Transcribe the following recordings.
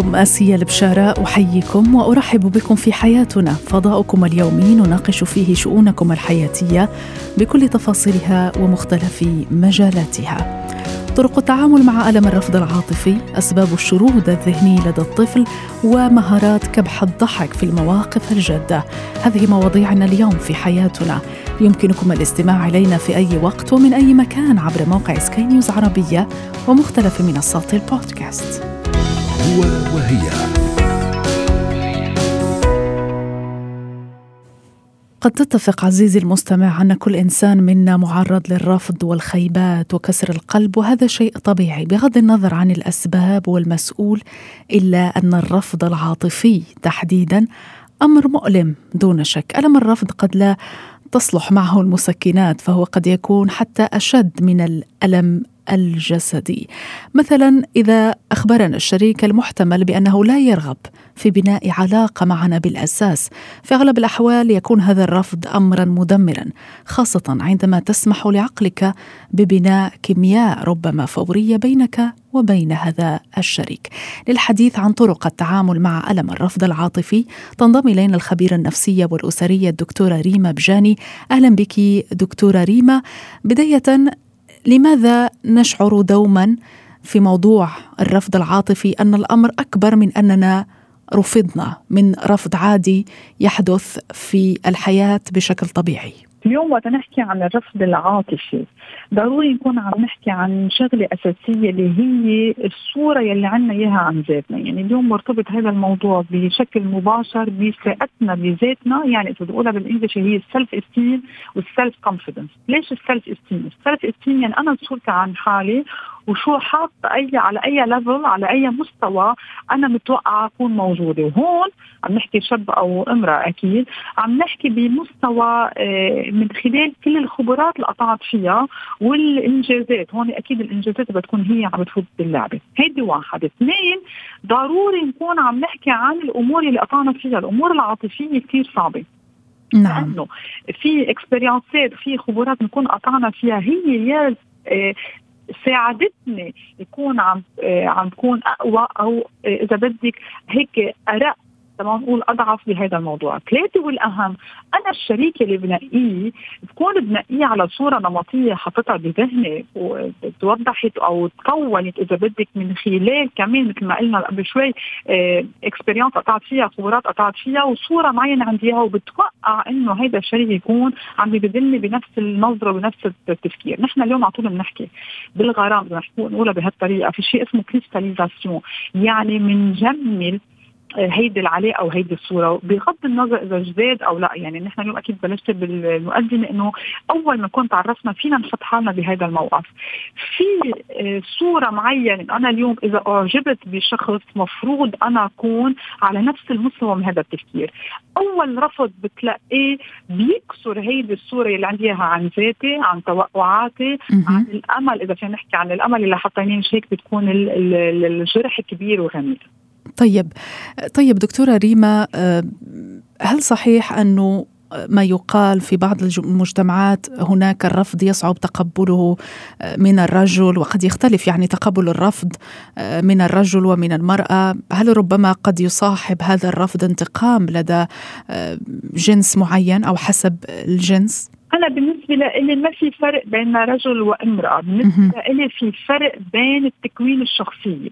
معكم آسيا البشارة أحييكم وأرحب بكم في حياتنا. فضاؤكم اليومي نناقش فيه شؤونكم الحياتية بكل تفاصيلها ومختلف مجالاتها. طرق التعامل مع ألم الرفض العاطفي أسباب الشرود الذهني لدى الطفل ومهارات كبح الضحك في المواقف الجادة. هذه مواضيعنا اليوم في حياتنا. يمكنكم الاستماع إلينا في أي وقت ومن أي مكان عبر موقع سكاي نيوز عربية ومختلف منصات البودكاست. هو وهي. قد تتفق عزيزي المستمع أن كل إنسان منا معرض للرفض والخيبات وكسر القلب وهذا شيء طبيعي بغض النظر عن الأسباب والمسؤول إلا أن الرفض العاطفي تحديدا أمر مؤلم دون شك. ألم الرفض قد لا تصلح معه المسكنات فهو قد يكون حتى أشد من الألم الجسدي مثلا إذا أخبرنا الشريك المحتمل بأنه لا يرغب في بناء علاقة معنا بالأساس في أغلب الأحوال يكون هذا الرفض امرا مدمرا خاصة عندما تسمح لعقلك ببناء كيمياء ربما فورية بينك وبين هذا الشريك. للحديث عن طرق التعامل مع ألم الرفض العاطفي تنضم إلينا الخبيرة النفسية والأسرية الدكتورة ريما بجاني. أهلا بك دكتورة ريما. بداية لماذا نشعر دوما في موضوع الرفض العاطفي أن الأمر أكبر من أننا رفضنا من رفض عادي يحدث في الحياة بشكل طبيعي؟ اليوم وقت نحكي عن الرفض العاطفي ضروري نكون عم نحكي عن شغلة أساسية اللي هي الصورة يلي عنا إياها عن ذاتنا، يعني اليوم مرتبط هذا الموضوع بشكل مباشر بثقتنا بذاتنا، يعني إذا بدي أقولها بال English هي ال self-esteem وال self-confidence، ليش ال self-esteem؟ ال self-esteem يعني أنا صورتي عن حالي وشو حاط أي على أي level على أي مستوى أنا متوقعة أكون موجودة. وهون عم نحكي شاب أو امرأة أكيد عم نحكي بمستوى آه، من خلال كل الخبرات اللي قطعت فيها والإنجازات هون أكيد الإنجازات بتكون هي عم بتفوت باللعبة. هيدي واحد. اثنين ضروري نكون عم نحكي عن الأمور اللي قطعنا فيها. الأمور العاطفية كثير صعبة. نعم. لأنه في experience ات في خبرات نكون قطعنا فيها. هي يا آه، ساعدتني يكون عم آه، عم تكون أقوى أو آه، إذا بدك هيك أرق تمام؟ نقول أضعف بهذا الموضوع، ثلاثة والأهم أنا الشريك اللي بنقيه بكون بنقيه على صورة نمطية حاططها بذهني وتوضحت أو تكونت إذا بدك من خلال كمان مثل ما قلنا قبل شوي اكسبيرينس قطعت فيها خبرات قطعت فيها وصورة معينة عندي إياها وبتوقع إنه هذا الشريك يكون عم ببذلني بنفس النظرة وبنفس التفكير، نحن اليوم على طول بنحكي بالغرام بدنا نقولها بهالطريقة في شيء اسمه كريستاليزاسيون يعني بنجمل هيدي العلاقة أو هيدي الصورة. بغض النظر إذا جداد أو لا يعني نحن اليوم أكيد بلشت بالمقدمه إنه أول ما كنت تعرفنا فينا نحط حالنا بهذا الموقف. في آه، صورة معينة أنا اليوم إذا أعجبت بشخص مفروض أنا أكون على نفس المستوى من هذا التفكير. أول رفض بتلاقيه بيكسر هيدي الصورة اللي عندي إياها عن ذاتي عن توقعاتي عن الأمل. إذا فينا نحكي عن الأمل اللي حطيناه مش هيك بتكون الجرح كبير وغميق طيب. طيب دكتورة ريما آه، هل صحيح أنه ما يقال في بعض المجتمعات هناك الرفض يصعب تقبله آه، من الرجل وقد يختلف يعني تقبل الرفض آه، من الرجل ومن المرأة؟ هل ربما قد يصاحب هذا الرفض انتقام لدى جنس معين أو حسب الجنس؟ أنا بالنسبة لي ما في فرق بين رجل وامرأة. بالنسبة لي في فرق بين التكوين الشخصية.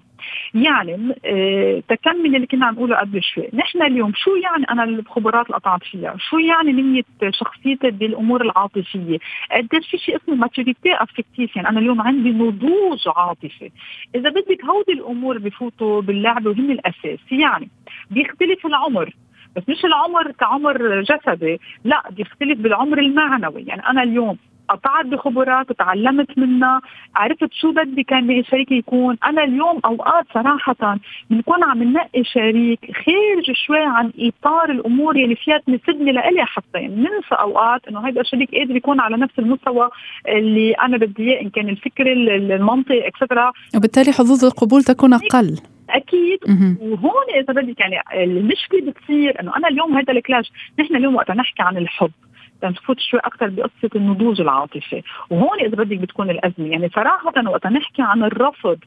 يعني آه تكمل اللي كنا عم نقوله قبل شوي. نحن اليوم شو يعني أنا الخبرات اللي قطعت فيها؟ شو يعني نية شخصيتي بالأمور العاطفية؟ قديش في شيء اسمه maturité affective يعني أنا اليوم عندي نضوج عاطفي. إذا بدك هودي الأمور بفوتوا باللعبة وهن الأساس. يعني بيختلف العمر. بس مش العمر كعمر جسدي. لا بيختلف بالعمر المعنوي. يعني أنا اليوم قطعت بخبرات وتعلمت منها عرفت شو بدي كان شريكي يكون. أنا اليوم أوقات صراحة بنكون عم ننقي شريك خارج شوي عن إطار الأمور يلي فيها تناسبني لإلي حتى. يعني ننسى أوقات إنه هيدا الشريك قادر يكون على نفس المستوى اللي أنا بدي إياه إن كان الفكر المنطق اكسترا وبالتالي حظوظ القبول تكون أقل. أكيد. وهون إذا بدك يعني المشكلة بتصير إنه أنا اليوم هذا الكلاش نحن اليوم وقت نحكي عن الحب تنفوت شوي أكثر بقصة النضوج العاطفي. وهون إذا بدك بتكون الأزمة يعني صراحة وقت نحكي عن الرفض.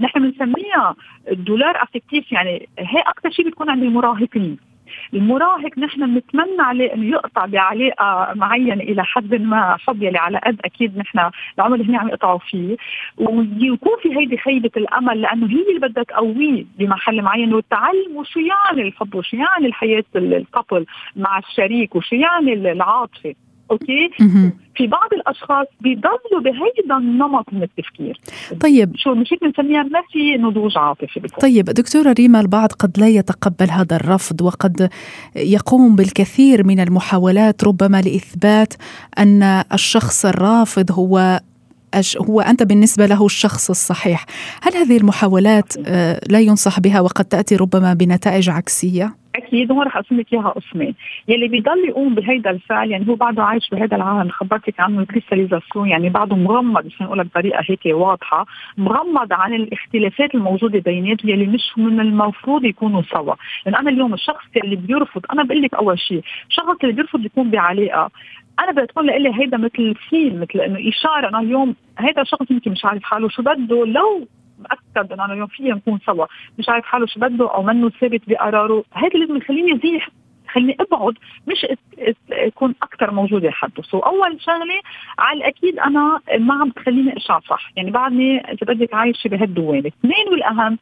نحن بنسميها الدولار افكتيف يعني هي أكثر شيء بتكون عند المراهقين. المراهق نحن بنتمنى عليه إنه يقطع بعلاقة معينة إلى حد ما حب يلي على قد أكيد نحن العمر اللي عم يقطعوا فيه. ويكون في هيدي خيبة الأمل لأنه هي اللي بدها تقويه بمحل معين. وتعلمه شو يعني الحب وشو يعني الحياة ال couple مع الشريك وشو يعني العاطفة. أوكي؟ في بعض الأشخاص بيضلوا بهيدا النمط من التفكير. طيب. شو مش هيك بنسميها؟ ما في نضوج عاطفي طيب دكتورة ريما البعض قد لا يتقبل هذا الرفض وقد يقوم بالكثير من المحاولات ربما لإثبات أن الشخص الرافض هو هو أنت بالنسبة له الشخص الصحيح. هل هذه المحاولات آه، لا ينصح بها وقد تأتي ربما بنتائج عكسية؟ أكيد هون رح لك إياها قسمين، يلي بيضل يقوم بهيدا الفعل يعني هو بعده عايش بهذا العالم خبرتك عنه الكريستاليزاسيون يعني بعده مغمض مش نقولها بطريقة هيك واضحة، مغمض عن الاختلافات الموجودة بيناتهم يلي مش من المفروض يكونوا سوا، لأن أنا اليوم الشخص اللي بيرفض أنا بقول لك أول شيء، الشخص اللي بيرفض يكون بعلاقة أنا بدها تكون لإلي هيدا مثل سين مثل إنه إشارة أنا اليوم هيدا الشخص يمكن مش عارف حاله شو بده لو مأكد إنه أنا اليوم فينا نكون سوا. مش عارف حاله شو بده أو منه ثابت بقراره. هذا لازم يخليني ازيح خليني أبعد. مش اكون أكثر موجودة حده سو أول شغلة على الأكيد أنا ما عم تخليني أشعر صح. يعني بعدني إذا بدك عايشة بهالدوامة. اثنين والأهم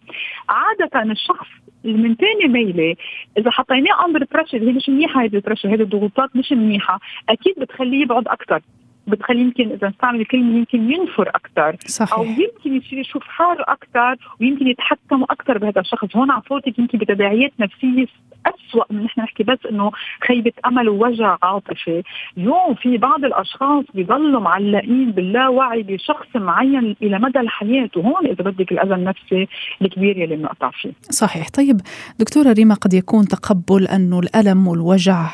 عادة الشخص اللي من ثاني ميلة إذا حطيناه under pressure هي مش منيحة هذه ال pressure هذه الضغوطات مش منيحة أكيد بتخليه يبعد أكثر بتخليه يمكن إذا استعمل الكلمة يمكن ينفر أكثر صحيح. أو يمكن يصير يشوف حاله أكثر ويمكن يتحكم أكثر بهذا الشخص. هون عم فوتك يمكن بتداعيات نفسية أسوأ من نحن نحكي بس إنه خيبة أمل ووجع عاطفي، اليوم في بعض الأشخاص بيضلوا معلقين باللاوعي بشخص معين إلى مدى الحياة. وهون إذا بدك الأذى النفسي الكبير يلي بنقطع فيه. صحيح، طيب دكتورة ريما قد يكون تقبل أنه الألم والوجع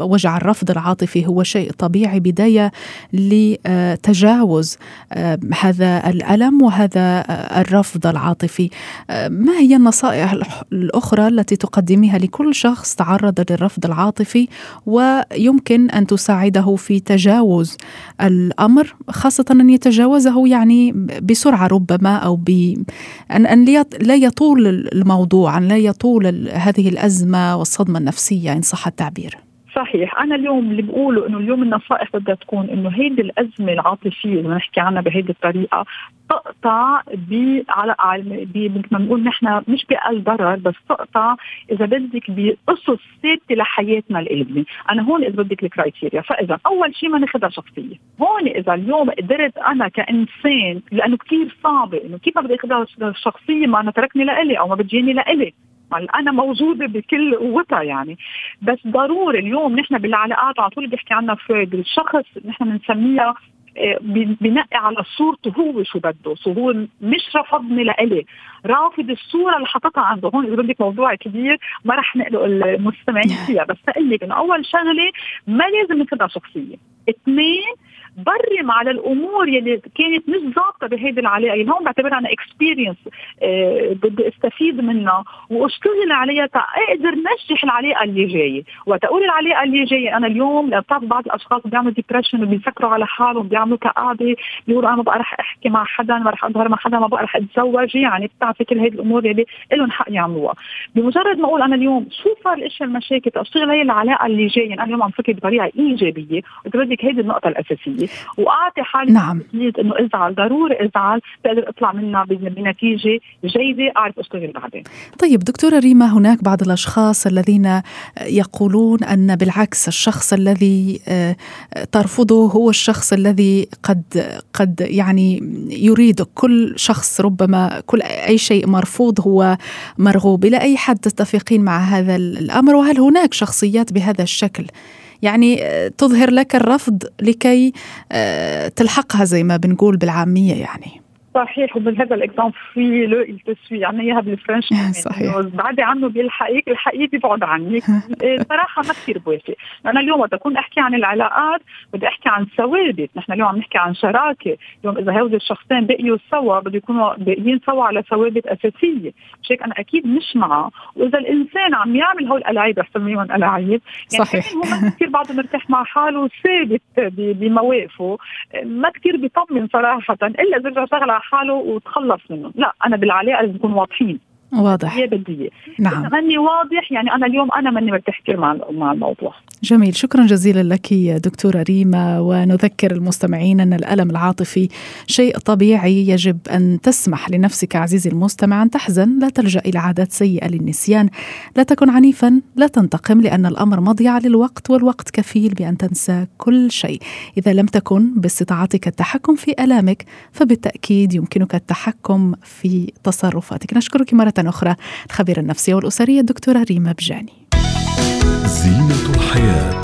وجع الرفض العاطفي هو شيء طبيعي بداية لتجاوز آه، هذا الألم وهذا آه، الرفض العاطفي. آه، ما هي النصائح الأخرى التي تقدميها لكل شخص تعرض للرفض العاطفي ويمكن أن تساعده في تجاوز الأمر خاصة أن يتجاوزه يعني بسرعة ربما أو ب أن أن لا يطول الموضوع أن لا يطول هذه الأزمة والصدمة النفسية إن صح التعبير. صحيح. أنا اليوم اللي بقوله إنه اليوم النصائح بدها تكون إنه هيدي الأزمة العاطفية اللي نحكي عنها بهيدي الطريقة تقطع ب على مثل ما بنقول نحن مش بأقل ضرر بس تقطع إذا بدك بقصص ثابتة لحياتنا القلبيه، أنا هون إذا بدك الكرايتيريا، فإذا أول شيء ما ناخذها شخصية، هون إذا اليوم قدرت أنا كإنسان لأنه كثير صعبة إنه كيف بدي اخذها شخصية ما أنا تركني لإلي أو ما بتجيني لإلي، أنا موجودة بكل قوتها يعني. بس ضروري اليوم نحن بالعلاقات على طول بيحكي عنها فرويد الشخص نحن بنسميها آه، بنقي على صورته هو شو بده. so هو مش رفضني لإلي. رافض الصورة اللي حطتها عنده. هون إذا بدك موضوع كبير ما رح نقله المستمعين فيها. بس أقول لك انه أول شغلة ما لازم ناخذها شخصية. اثنين برم على الأمور يلي كانت مش ظابطة بهيدي العلاقة. يعني هون بعتبرها أنا experience آه بدي أستفيد منها. واشتغل عليها تقدر نجح العلاقة اللي جاية. وتقول العلاقة اللي جاية أنا اليوم بتعرف بعض الأشخاص بيعملوا depression وبيسكروا على حالهم بيعملوا كآبه بيقولوا أنا ما بقى رح أحكي مع حدا ما رح أظهر مع حدا ما بقى رح أتزوج. يعني بتعرفي كل هيدي الأمور يلي لهم حق يعملوها. بمجرد ما أقول أنا اليوم شو صار الاشياء المشاكل أشتغل هي العلاقة اللي جاية. يعني أنا اليوم عم فكر بطريقة إيجابية. بدك هيدي النقطة الأساسية. وأعطي حالي نعم. إنه إزعل ضروري إزعل بقدر أطلع منها بنتيجه جيدة أعرف أشتغل بعدين. طيب دكتورة ريما هناك بعض الأشخاص الذين يقولون أن بالعكس الشخص الذي آه، ترفضه هو الشخص الذي قد قد يعني يريدك كل شخص ربما كل أي شيء مرفوض هو مرغوب. إلى أي حد تتفقين مع هذا الأمر؟ وهل هناك شخصيات بهذا الشكل يعني تظهر لك الرفض لكي تلحقها زي ما بنقول بالعامية يعني. صحيح ومن هذا الاكزامبل في لو التسوي يعني اياها بالفرنش صحيح. بعدي عنه بيلحقيك الحقيقي بيبعد عنك صراحة ما كثير بوافق. أنا اليوم وقت أكون أحكي عن العلاقات بدي أحكي عن ثوابت. نحن اليوم عم نحكي عن شراكة. اليوم إذا هول الشخصين بقيوا سوا بده يكونوا باقيين سوا على ثوابت أساسية. مش أنا أكيد مش معه. وإذا الإنسان عم يعمل هول الالعاب رح سميهم العاب يعني صحيح. هو ما كثير بعده مرتاح مع حاله ثابت بمواقفه. ما كثير بيطمن صراحة إلا إذا رجع شغلة حاله وتخلص منه. لا أنا بالعلاقة لازم نكون واضحين. واضح. هي بدية. نعم. غني واضح يعني أنا اليوم أنا ماني مرتاح كثير مع مع الموضوع. جميل. شكرا جزيلا لك دكتورة ريما. ونذكر المستمعين أن الألم العاطفي شيء طبيعي يجب أن تسمح لنفسك عزيزي المستمع أن تحزن. لا تلجأ إلى عادات سيئة للنسيان. لا تكن عنيفا. لا تنتقم لأن الأمر مضيعة للوقت والوقت كفيل بأن تنسى كل شيء. إذا لم تكن باستطاعتك التحكم في ألامك فبالتأكيد يمكنك التحكم في تصرفاتك. نشكرك مرة أخرى الخبيرة النفسية والأسرية الدكتورة ريما بجاني. زينة الحياة.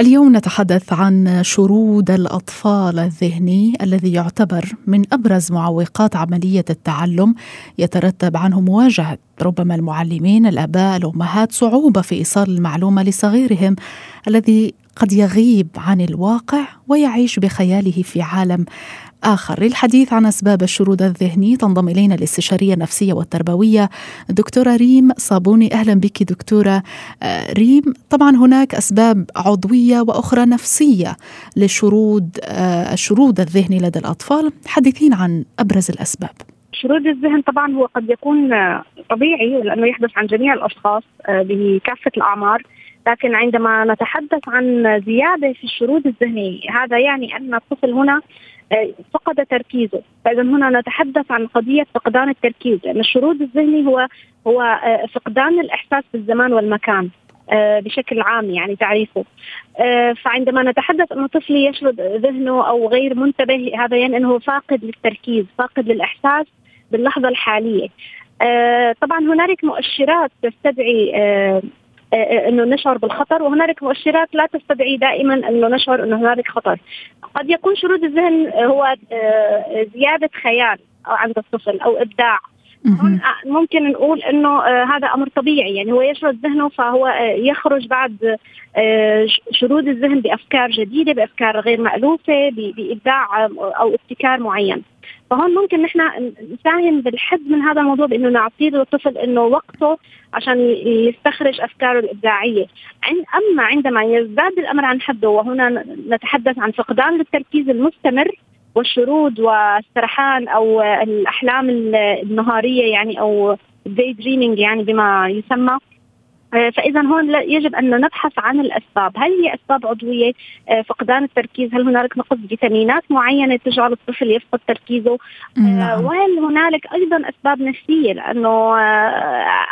اليوم نتحدث عن شرود الأطفال الذهني الذي يعتبر من أبرز معوقات عملية التعلم يترتب عنه مواجهة ربما المعلمين الآباء الأمهات صعوبة في إيصال المعلومة لصغيرهم الذي قد يغيب عن الواقع ويعيش بخياله في عالم آخر للحديث عن أسباب الشرود الذهني تنضم إلينا الاستشارية النفسية والتربوية دكتورة ريم صابوني. أهلا بك دكتورة. آه، ريم طبعا هناك أسباب عضوية وأخرى نفسية لشرود آه، الشرود الذهني لدى الأطفال. حدثين عن أبرز الأسباب. شرود الذهن طبعا هو قد يكون آه، طبيعي لأنه يحدث عن جميع الأشخاص بكافة الأعمار. لكن عندما نتحدث عن زيادة في الشرود الذهني هذا يعني أن الطفل هنا فقد تركيزه. فإذا هنا نتحدث عن قضية فقدان التركيز. لأن الشرود الذهني هو هو آه، فقدان الإحساس بالزمان والمكان آه، بشكل عام يعني تعريفه. آه، فعندما نتحدث انه طفل يشرد ذهنه أو غير منتبه هذا يعني أنه فاقد للتركيز فاقد للإحساس باللحظة الحالية. طبعا هنالك مؤشرات تستدعي إنه نشعر بالخطر وهنالك مؤشرات لا تستدعي دائما إنه نشعر إنه هنالك خطر. قد يكون شرود الذهن هو آه، زيادة خيال عند الطفل أو إبداع ممكن نقول إنه هذا أمر طبيعي. يعني هو يشرد ذهنه فهو يخرج بعد شرود الذهن بأفكار جديدة بأفكار غير مألوفة بإبداع أو ابتكار معين. فهون ممكن نحن نساهم بالحد من هذا الموضوع بإنه نعطيه للطفل إنه وقته عشان يستخرج أفكاره الإبداعية. أما عندما يزداد الأمر عن حده وهنا نتحدث عن فقدان للتركيز المستمر والشرود والسرحان أو الأحلام النهارية يعني أو ال daydreaming يعني بما يسمى. فإذا هون يجب أن نبحث عن الأسباب، هل هي أسباب عضوية آه، فقدان التركيز؟ هل هنالك نقص فيتامينات معينة تجعل الطفل يفقد تركيزه؟ آه، نعم. وهل هنالك أيضا أسباب نفسية لأنه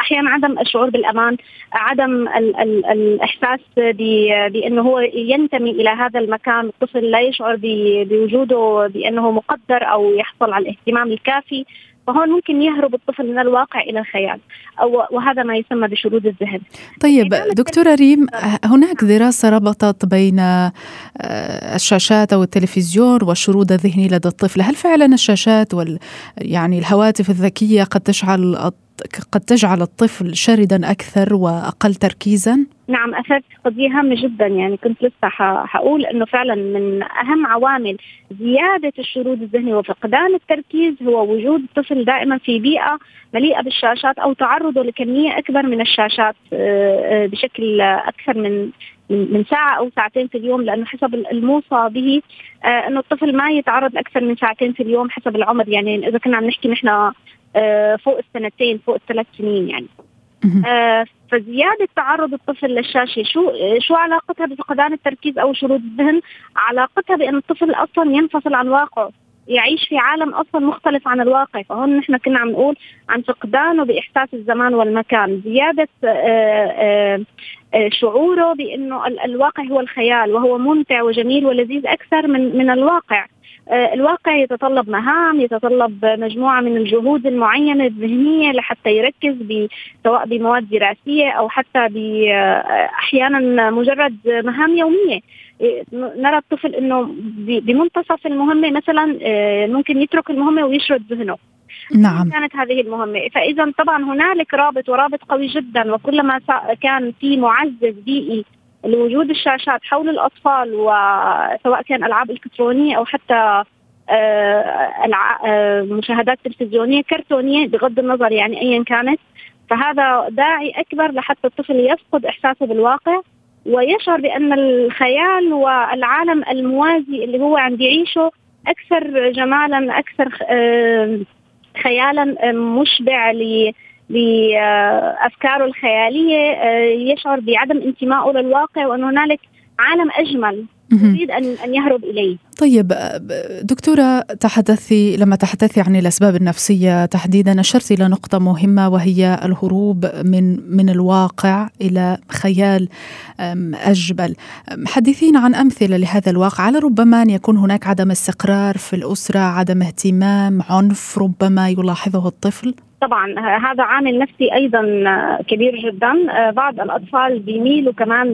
أحيانا عدم الشعور بالأمان، عدم ال ال الإحساس بأنه هو ينتمي إلى هذا المكان، الطفل لا يشعر بوجوده بأنه مقدر أو يحصل على الاهتمام الكافي، فهون ممكن يهرب الطفل من الواقع إلى الخيال وهذا ما يسمى بشرود الذهن. طيب دكتورة ريم هناك دراسة ربطت بين آه، الشاشات أو التلفزيون والشرود الذهني لدى الطفل. هل فعلا الشاشات وال يعني الهواتف الذكية قد تجعل قد تجعل الطفل شردا أكثر وأقل تركيزا؟ نعم أثرت قضية هامة جدا. يعني كنت لسه حقول إنه فعلا من أهم عوامل زيادة الشرود الذهني وفقدان التركيز هو وجود الطفل دائما في بيئة مليئة بالشاشات أو تعرضه لكمية أكبر من الشاشات آه، آه، بشكل أكثر من من ساعة أو ساعتين في اليوم لأنه حسب الموصى به آه أنه الطفل ما يتعرض أكثر من ساعتين في اليوم حسب العمر. يعني إذا كنا عم نحكي نحن آه فوق السنتين فوق الثلاث سنين يعني. آه فزيادة تعرض الطفل للشاشة شو شو علاقتها بفقدان التركيز أو شرود الذهن؟ علاقتها بأن الطفل أصلا ينفصل عن واقعه. يعيش في عالم أصلا مختلف عن الواقع. فهون نحن كنا عم نقول عن فقدانه بإحساس الزمان والمكان زيادة آآ آه، آآ آه، شعوره بإنه الواقع هو الخيال وهو ممتع وجميل ولذيذ أكثر من من الواقع. آه، الواقع يتطلب مهام يتطلب مجموعة من الجهود المعينة الذهنية لحتى يركز سواء بمواد دراسية أو حتى أحيانا مجرد مهام يومية. نرى الطفل إنه بمنتصف المهمة مثلا ممكن يترك المهمة ويشرد ذهنه. نعم. كانت هذه المهمة. فإذا طبعا هنالك رابط ورابط قوي جدا وكلما كان في معزز بيئي لوجود الشاشات حول الأطفال وسواء كان ألعاب إلكترونية أو حتى آه، آه، مشاهدات تلفزيونية كرتونية بغض النظر يعني أيا كانت. فهذا داعي أكبر لحتى الطفل يفقد إحساسه بالواقع. ويشعر بأن الخيال والعالم الموازي اللي هو عم بيعيشه أكثر جمالا أكثر آه، خيالا مشبع لافكاره الخيالية آه، يشعر بعدم انتمائه للواقع وأن هنالك عالم أجمل. يريد ان أن يهرب إليه. طيب دكتورة تحدثي لما تحدثي عن الأسباب النفسية تحديدا اشرتي إلى نقطة مهمة وهي الهروب من من الواقع إلى خيال اجمل. حدثينا عن أمثلة لهذا الواقع على ربما أن يكون هناك عدم استقرار في الأسرة، عدم اهتمام، عنف ربما يلاحظه الطفل. طبعا هذا عامل نفسي أيضا كبير جدا. بعض الأطفال بيميلوا كمان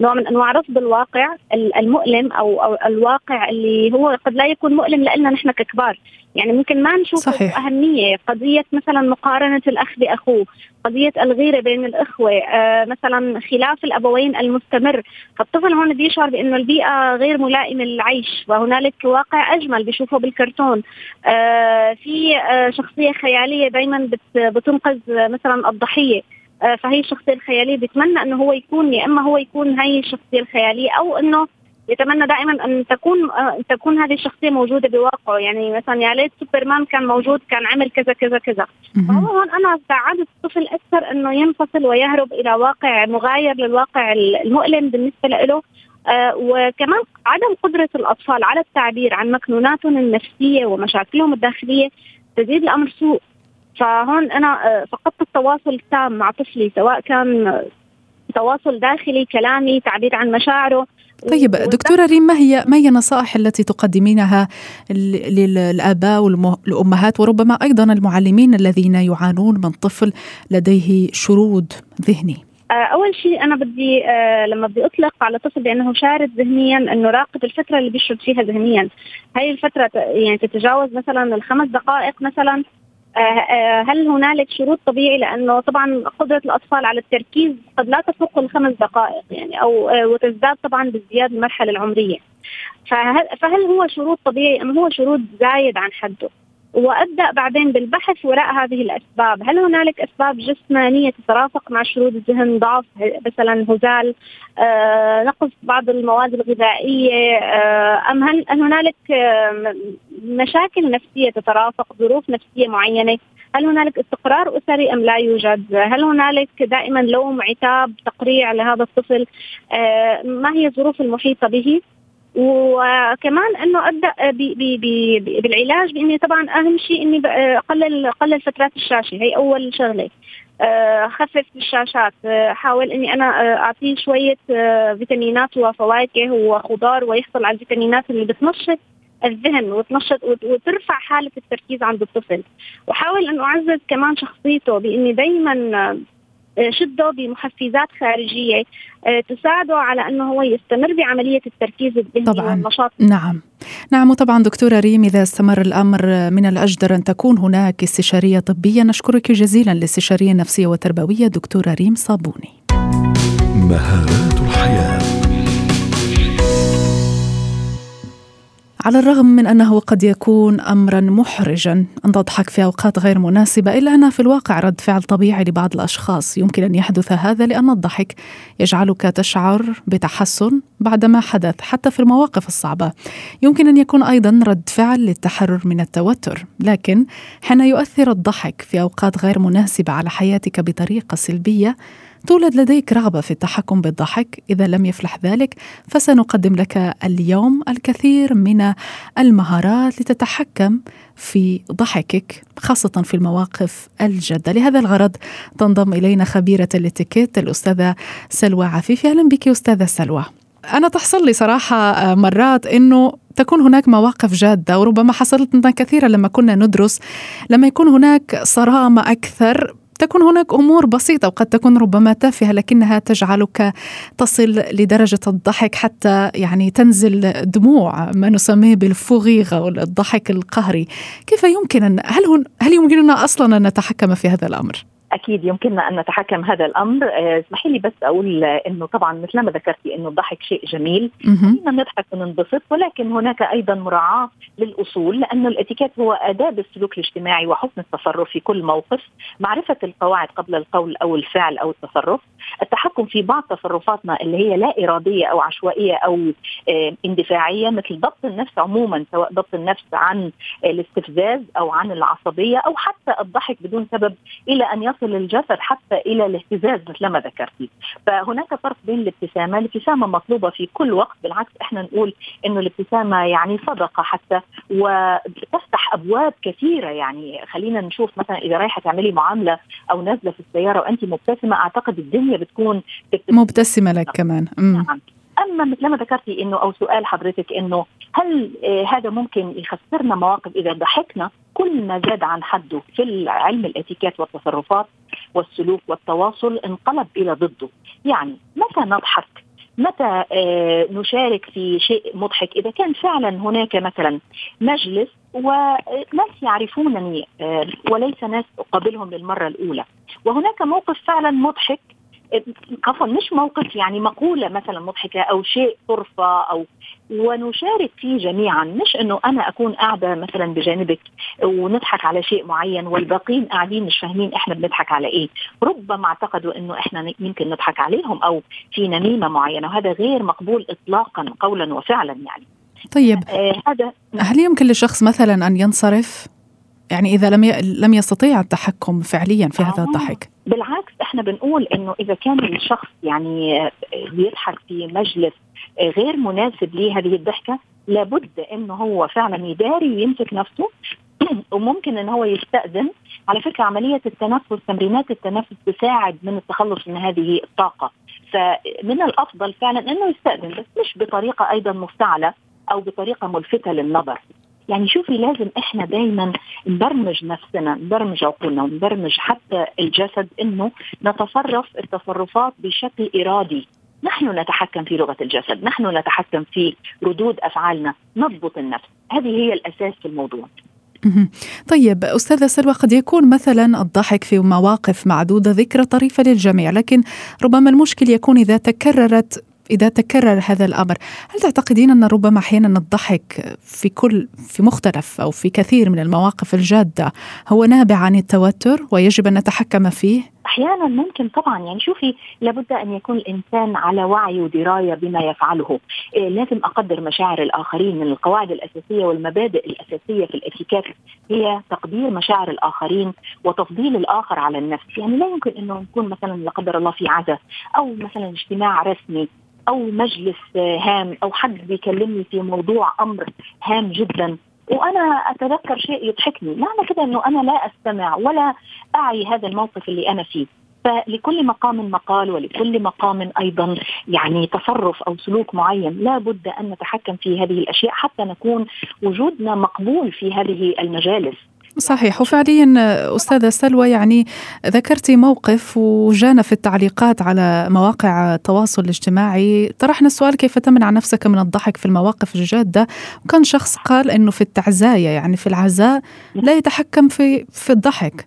لنوع من أنواع رفض الواقع المؤلم أو أو الواقع اللي هو قد لا يكون مؤلم لنا نحن ككبار. يعني ممكن ما نشوف صحيح. أهمية. قضية مثلا مقارنة الأخ بأخوه قضية الغيرة بين الإخوة آه مثلا خلاف الأبوين المستمر. فالطفل هون بيشعر بأنه البيئة غير ملائمة للعيش وهنالك واقع أجمل بيشوفه بالكرتون. آه في آه شخصية خيالية دايما بتنقذ مثلا الضحية. آه فهي الشخصية الخيالية بتمنى أنه هو يكون يا إما هو يكون هي الشخصية الخيالية أو أنه يتمنى دائما أن تكون أن تكون هذه الشخصية موجودة بواقعه. يعني مثلا يا ليت سوبرمان كان موجود كان عمل كذا كذا كذا. فهو هون أنا ساعدت الطفل أكثر أنه ينفصل ويهرب إلى واقع مغاير للواقع المؤلم بالنسبة له. آه وكمان عدم قدرة الأطفال على التعبير عن مكنوناتهم النفسية ومشاكلهم الداخلية تزيد الأمر سوء. فهون أنا آه فقدت التواصل التام مع طفلي سواء كان تواصل داخلي كلامي تعبير عن مشاعره. طيب دكتورة ريم ما هي ما هي النصائح التي تقدمينها للآباء والأمهات وربما أيضا المعلمين الذين يعانون من طفل لديه شرود ذهني؟ آه، أول شيء أنا بدي آه لما بدي أطلق على طفل بأنه شارد ذهنيا إنه راقب الفترة اللي بيشرد فيها ذهنيا هاي الفترة يعني تتجاوز مثلا الخمس دقائق مثلا هل هنالك شروط؟ طبيعي لأنه طبعا قدرة الأطفال على التركيز قد لا تفوق الخمس دقائق يعني أو آه، وتزداد طبعا بازدياد المرحلة العمرية. فهل, فهل هو شروط طبيعي أم هو شروط زايد عن حده؟ وأبدأ بعدين بالبحث وراء هذه الأسباب، هل هنالك أسباب جسمانية تترافق مع شرود الذهن ضعف مثلا هزال آه، نقص بعض المواد الغذائية آه، أم هل هنالك آه، مشاكل نفسية تترافق ظروف نفسية معينة؟ هل هنالك استقرار أسري أم لا يوجد؟ هل هنالك دائما لوم عتاب تقريع لهذا الطفل؟ آه، ما هي الظروف المحيطة به؟ وكمان إنه أبدأ بي بي بي بالعلاج بإني طبعا أهم شيء إني اقلل أقلل فترات الشاشة. هي أول شغلة. آه، خفف الشاشات. آه، حاول إني أنا آه، أعطيه شوية فيتامينات وفواكه وخضار ويحصل على الفيتامينات اللي بتنشط الذهن وتنشط وترفع حالة التركيز عند الطفل. وحاول إنه أعزز كمان شخصيته بإني دائما شده بمحفزات خارجية آه، تساعده على إنه هو يستمر بعملية التركيز الذهني طبعا. والنشاط. نعم. نعم وطبعا دكتورة ريم إذا استمر الأمر من الأجدر أن تكون هناك استشارية طبية نشكرك جزيلا للاستشاريه النفسيه والتربويه دكتورة ريم صابوني. مهارات الحياة. على الرغم من أنه قد يكون امرا محرجا أن تضحك في أوقات غير مناسبة إلا انها في الواقع رد فعل طبيعي لبعض الأشخاص. يمكن أن يحدث هذا لأن الضحك يجعلك تشعر بتحسن بعدما حدث حتى في المواقف الصعبة. يمكن أن يكون أيضا رد فعل للتحرر من التوتر. لكن حين يؤثر الضحك في أوقات غير مناسبة على حياتك بطريقة سلبية تولد لديك رغبة في التحكم بالضحك. إذا لم يفلح ذلك فسنقدم لك اليوم الكثير من المهارات لتتحكم في ضحكك خاصة في المواقف الجادة. لهذا الغرض تنضم إلينا خبيرة الاتيكيت الأستاذة سلوى عفيفي. أهلا بك أستاذة سلوى. أنا تحصل لي صراحة مرات إنه تكون هناك مواقف جادة وربما حصلت لنا كثيرا لما كنا ندرس لما يكون هناك صرامة أكثر. تكون هناك أمور بسيطة وقد تكون ربما تافهة لكنها تجعلك تصل لدرجة الضحك حتى يعني تنزل دموع ما نسميه بالفوغيغ أو الضحك القهري. كيف يمكن هل هل, هل يمكننا أصلا أن نتحكم في هذا الأمر؟ أكيد يمكننا أن نتحكم هذا الأمر. آه، اسمحي لي بس أقول إنه طبعا مثل ما ذكرتي إنه الضحك شيء جميل. خلينا نضحك وننبسط ولكن هناك أيضا مراعاة للأصول لأنه الاتيكيت هو اداب السلوك الاجتماعي وحسن التصرف في كل موقف. معرفة القواعد قبل القول أو الفعل أو التصرف. التحكم في بعض تصرفاتنا اللي هي لا إرادية أو عشوائية أو آه، اندفاعية مثل ضبط النفس عموما سواء ضبط النفس عن الاستفزاز أو عن العصبية أو حتى الضحك بدون سبب إلى أن يصل الجسد حتى إلى الاهتزاز مثل ما ذكرتي فهناك فرق بين الابتسامة الابتسامة مطلوبة في كل وقت بالعكس إحنا نقول إنه الابتسامة يعني صدقة حتى وتفتح أبواب كثيرة. يعني خلينا نشوف مثلا إذا رايحة تعملي معاملة أو نازلة في السيارة وانت مبتسمة أعتقد الدنيا بتكون مبتسمة لك كمان. نعم. أما مثل ما ذكرتي إنه أو سؤال حضرتك إنه هل آه هذا ممكن يخسرنا مواقف إذا ضحكنا؟ كل ما زاد عن حده في علم الاتيكيت والتصرفات والسلوك والتواصل انقلب إلى ضده. يعني متى نضحك؟ متى آه نشارك في شيء مضحك؟ إذا كان فعلا هناك مثلا مجلس وناس يعرفونني آه وليس ناس أقابلهم للمرة الأولى وهناك موقف فعلا مضحك عفوا مش موقف يعني مقولة مثلا مضحكة أو شيء طرفة أو ونشارك فيه جميعا. مش أنه أنا أكون قاعدة مثلا بجانبك ونضحك على شيء معين والباقيين قاعدين مش فاهمين إحنا بنضحك على إيه. ربما أعتقدوا أنه إحنا يمكن نضحك عليهم أو في نميمة معينة وهذا غير مقبول إطلاقا قولا وفعلا يعني. طيب. آه هذا هل يمكن لشخص مثلا أن ينصرف؟ يعني إذا لم لم يستطيع التحكم فعليا في هذا آه. الضحك. بالعكس إحنا بنقول إنه إذا كان الشخص يعني بيضحك في مجلس غير مناسب لهذه الضحكة لابد إنه هو فعلا يداري ويمسك نفسه وممكن إن هو يستأذن. على فكرة عملية التنفس تمرينات التنفس تساعد من التخلص من هذه الطاقة. فمن الأفضل فعلا إنه يستأذن بس مش بطريقة أيضا مفتعلة أو بطريقة ملفتة للنظر. يعني شوفي لازم إحنا دايما نبرمج نفسنا نبرمج عقولنا ونبرمج حتى الجسد إنه نتصرف التصرفات بشكل إرادي. نحن نتحكم في لغة الجسد نحن نتحكم في ردود أفعالنا نضبط النفس. هذه هي الأساس في الموضوع. طيب أستاذة سلوى قد يكون مثلا الضحك في مواقف معدودة ذكرى طريفة للجميع لكن ربما المشكل يكون إذا تكررت إذا تكرر هذا الأمر هل تعتقدين أن ربما أحيانا الضحك في كل في مختلف أو في كثير من المواقف الجادة هو نابع عن التوتر ويجب أن نتحكم فيه؟ أحيانا ممكن طبعا يعني شوفي لابد أن يكون الإنسان على وعي ودراية بما يفعله. إيه لازم أقدر مشاعر الآخرين من القواعد الأساسية والمبادئ الأساسية في الاتيكيت هي تقدير مشاعر الآخرين وتفضيل الآخر على النفس. يعني لا يمكن إنه نكون مثلا لا قدر الله في عزاء أو مثلا اجتماع رسمي أو مجلس هام أو حد بيكلمني في موضوع أمر هام جدا. وأنا أتذكر شيء يضحكني. معنى كده إنه أنا لا أستمع ولا أعي هذا الموقف اللي أنا فيه. فلكل مقام مقال ولكل مقام أيضا يعني تصرف أو سلوك معين لا بد أن نتحكم في هذه الأشياء حتى نكون وجودنا مقبول في هذه المجالس. صحيح. وفعليا أستاذة سلوى يعني ذكرتي موقف وجانا في التعليقات على مواقع التواصل الاجتماعي. طرحنا السؤال كيف تمنع نفسك من الضحك في المواقف الجادة؟ وكان شخص قال إنه في التعزاية يعني في العزاء لا يتحكم في في الضحك.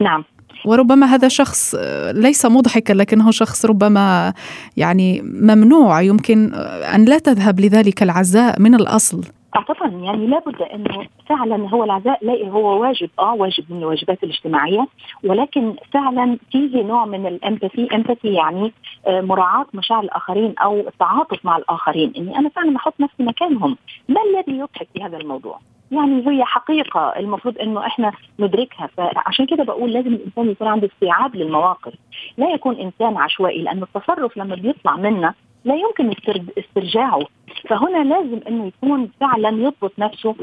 نعم. وربما هذا شخص ليس مضحكا لكنه شخص ربما يعني ممنوع يمكن أن لا تذهب لذلك العزاء من الأصل. طبعا يعني لابد انه فعلا هو العزاء لا هو واجب آه واجب من الواجبات الاجتماعية ولكن فعلا فيه نوع من الإمباثي إمباثي يعني آه مراعاة مشاعر الآخرين أو التعاطف مع الآخرين. إني أنا فعلا أحط نفسي مكانهم. ما الذي يضحك في هذا الموضوع؟ يعني هي حقيقة المفروض إنه إحنا ندركها. فعشان كده بقول لازم الإنسان يكون عنده استيعاب للمواقف. لا يكون إنسان عشوائي لأن التصرف لما بيطلع منا لا يمكن استرجاعه. فهنا لازم إنه يكون فعلا يضبط نفسه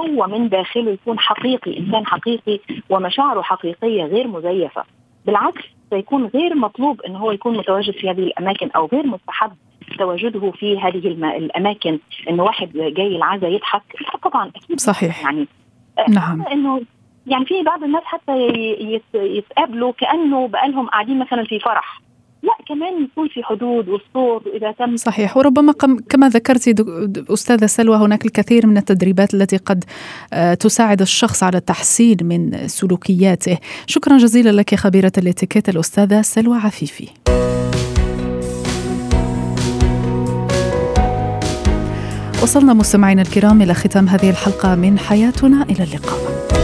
هو من داخله يكون حقيقي إنسان حقيقي ومشاعره حقيقية غير مزيفة. بالعكس سيكون غير مطلوب انه هو يكون متواجد في هذه الأماكن أو غير مستحب تواجده في هذه الأماكن. انه واحد جاي العزاء يضحك طبعا أكيد. صحيح. يعني نعم. إنه يعني في بعض الناس حتى يتقابلوا كأنه بقالهم قاعدين مثلا في فرح. لا كمان يكون في حدود والصوت واذا تم. صحيح. وربما كما ذكرتي أستاذة سلوى هناك الكثير من التدريبات التي قد آه، تساعد الشخص على التحسين من سلوكياته. شكرا جزيلا لك خبيرة الاتيكيت الأستاذة سلوى عفيفي. وصلنا مستمعينا الكرام إلى ختام هذه الحلقة من حياتنا. إلى اللقاء.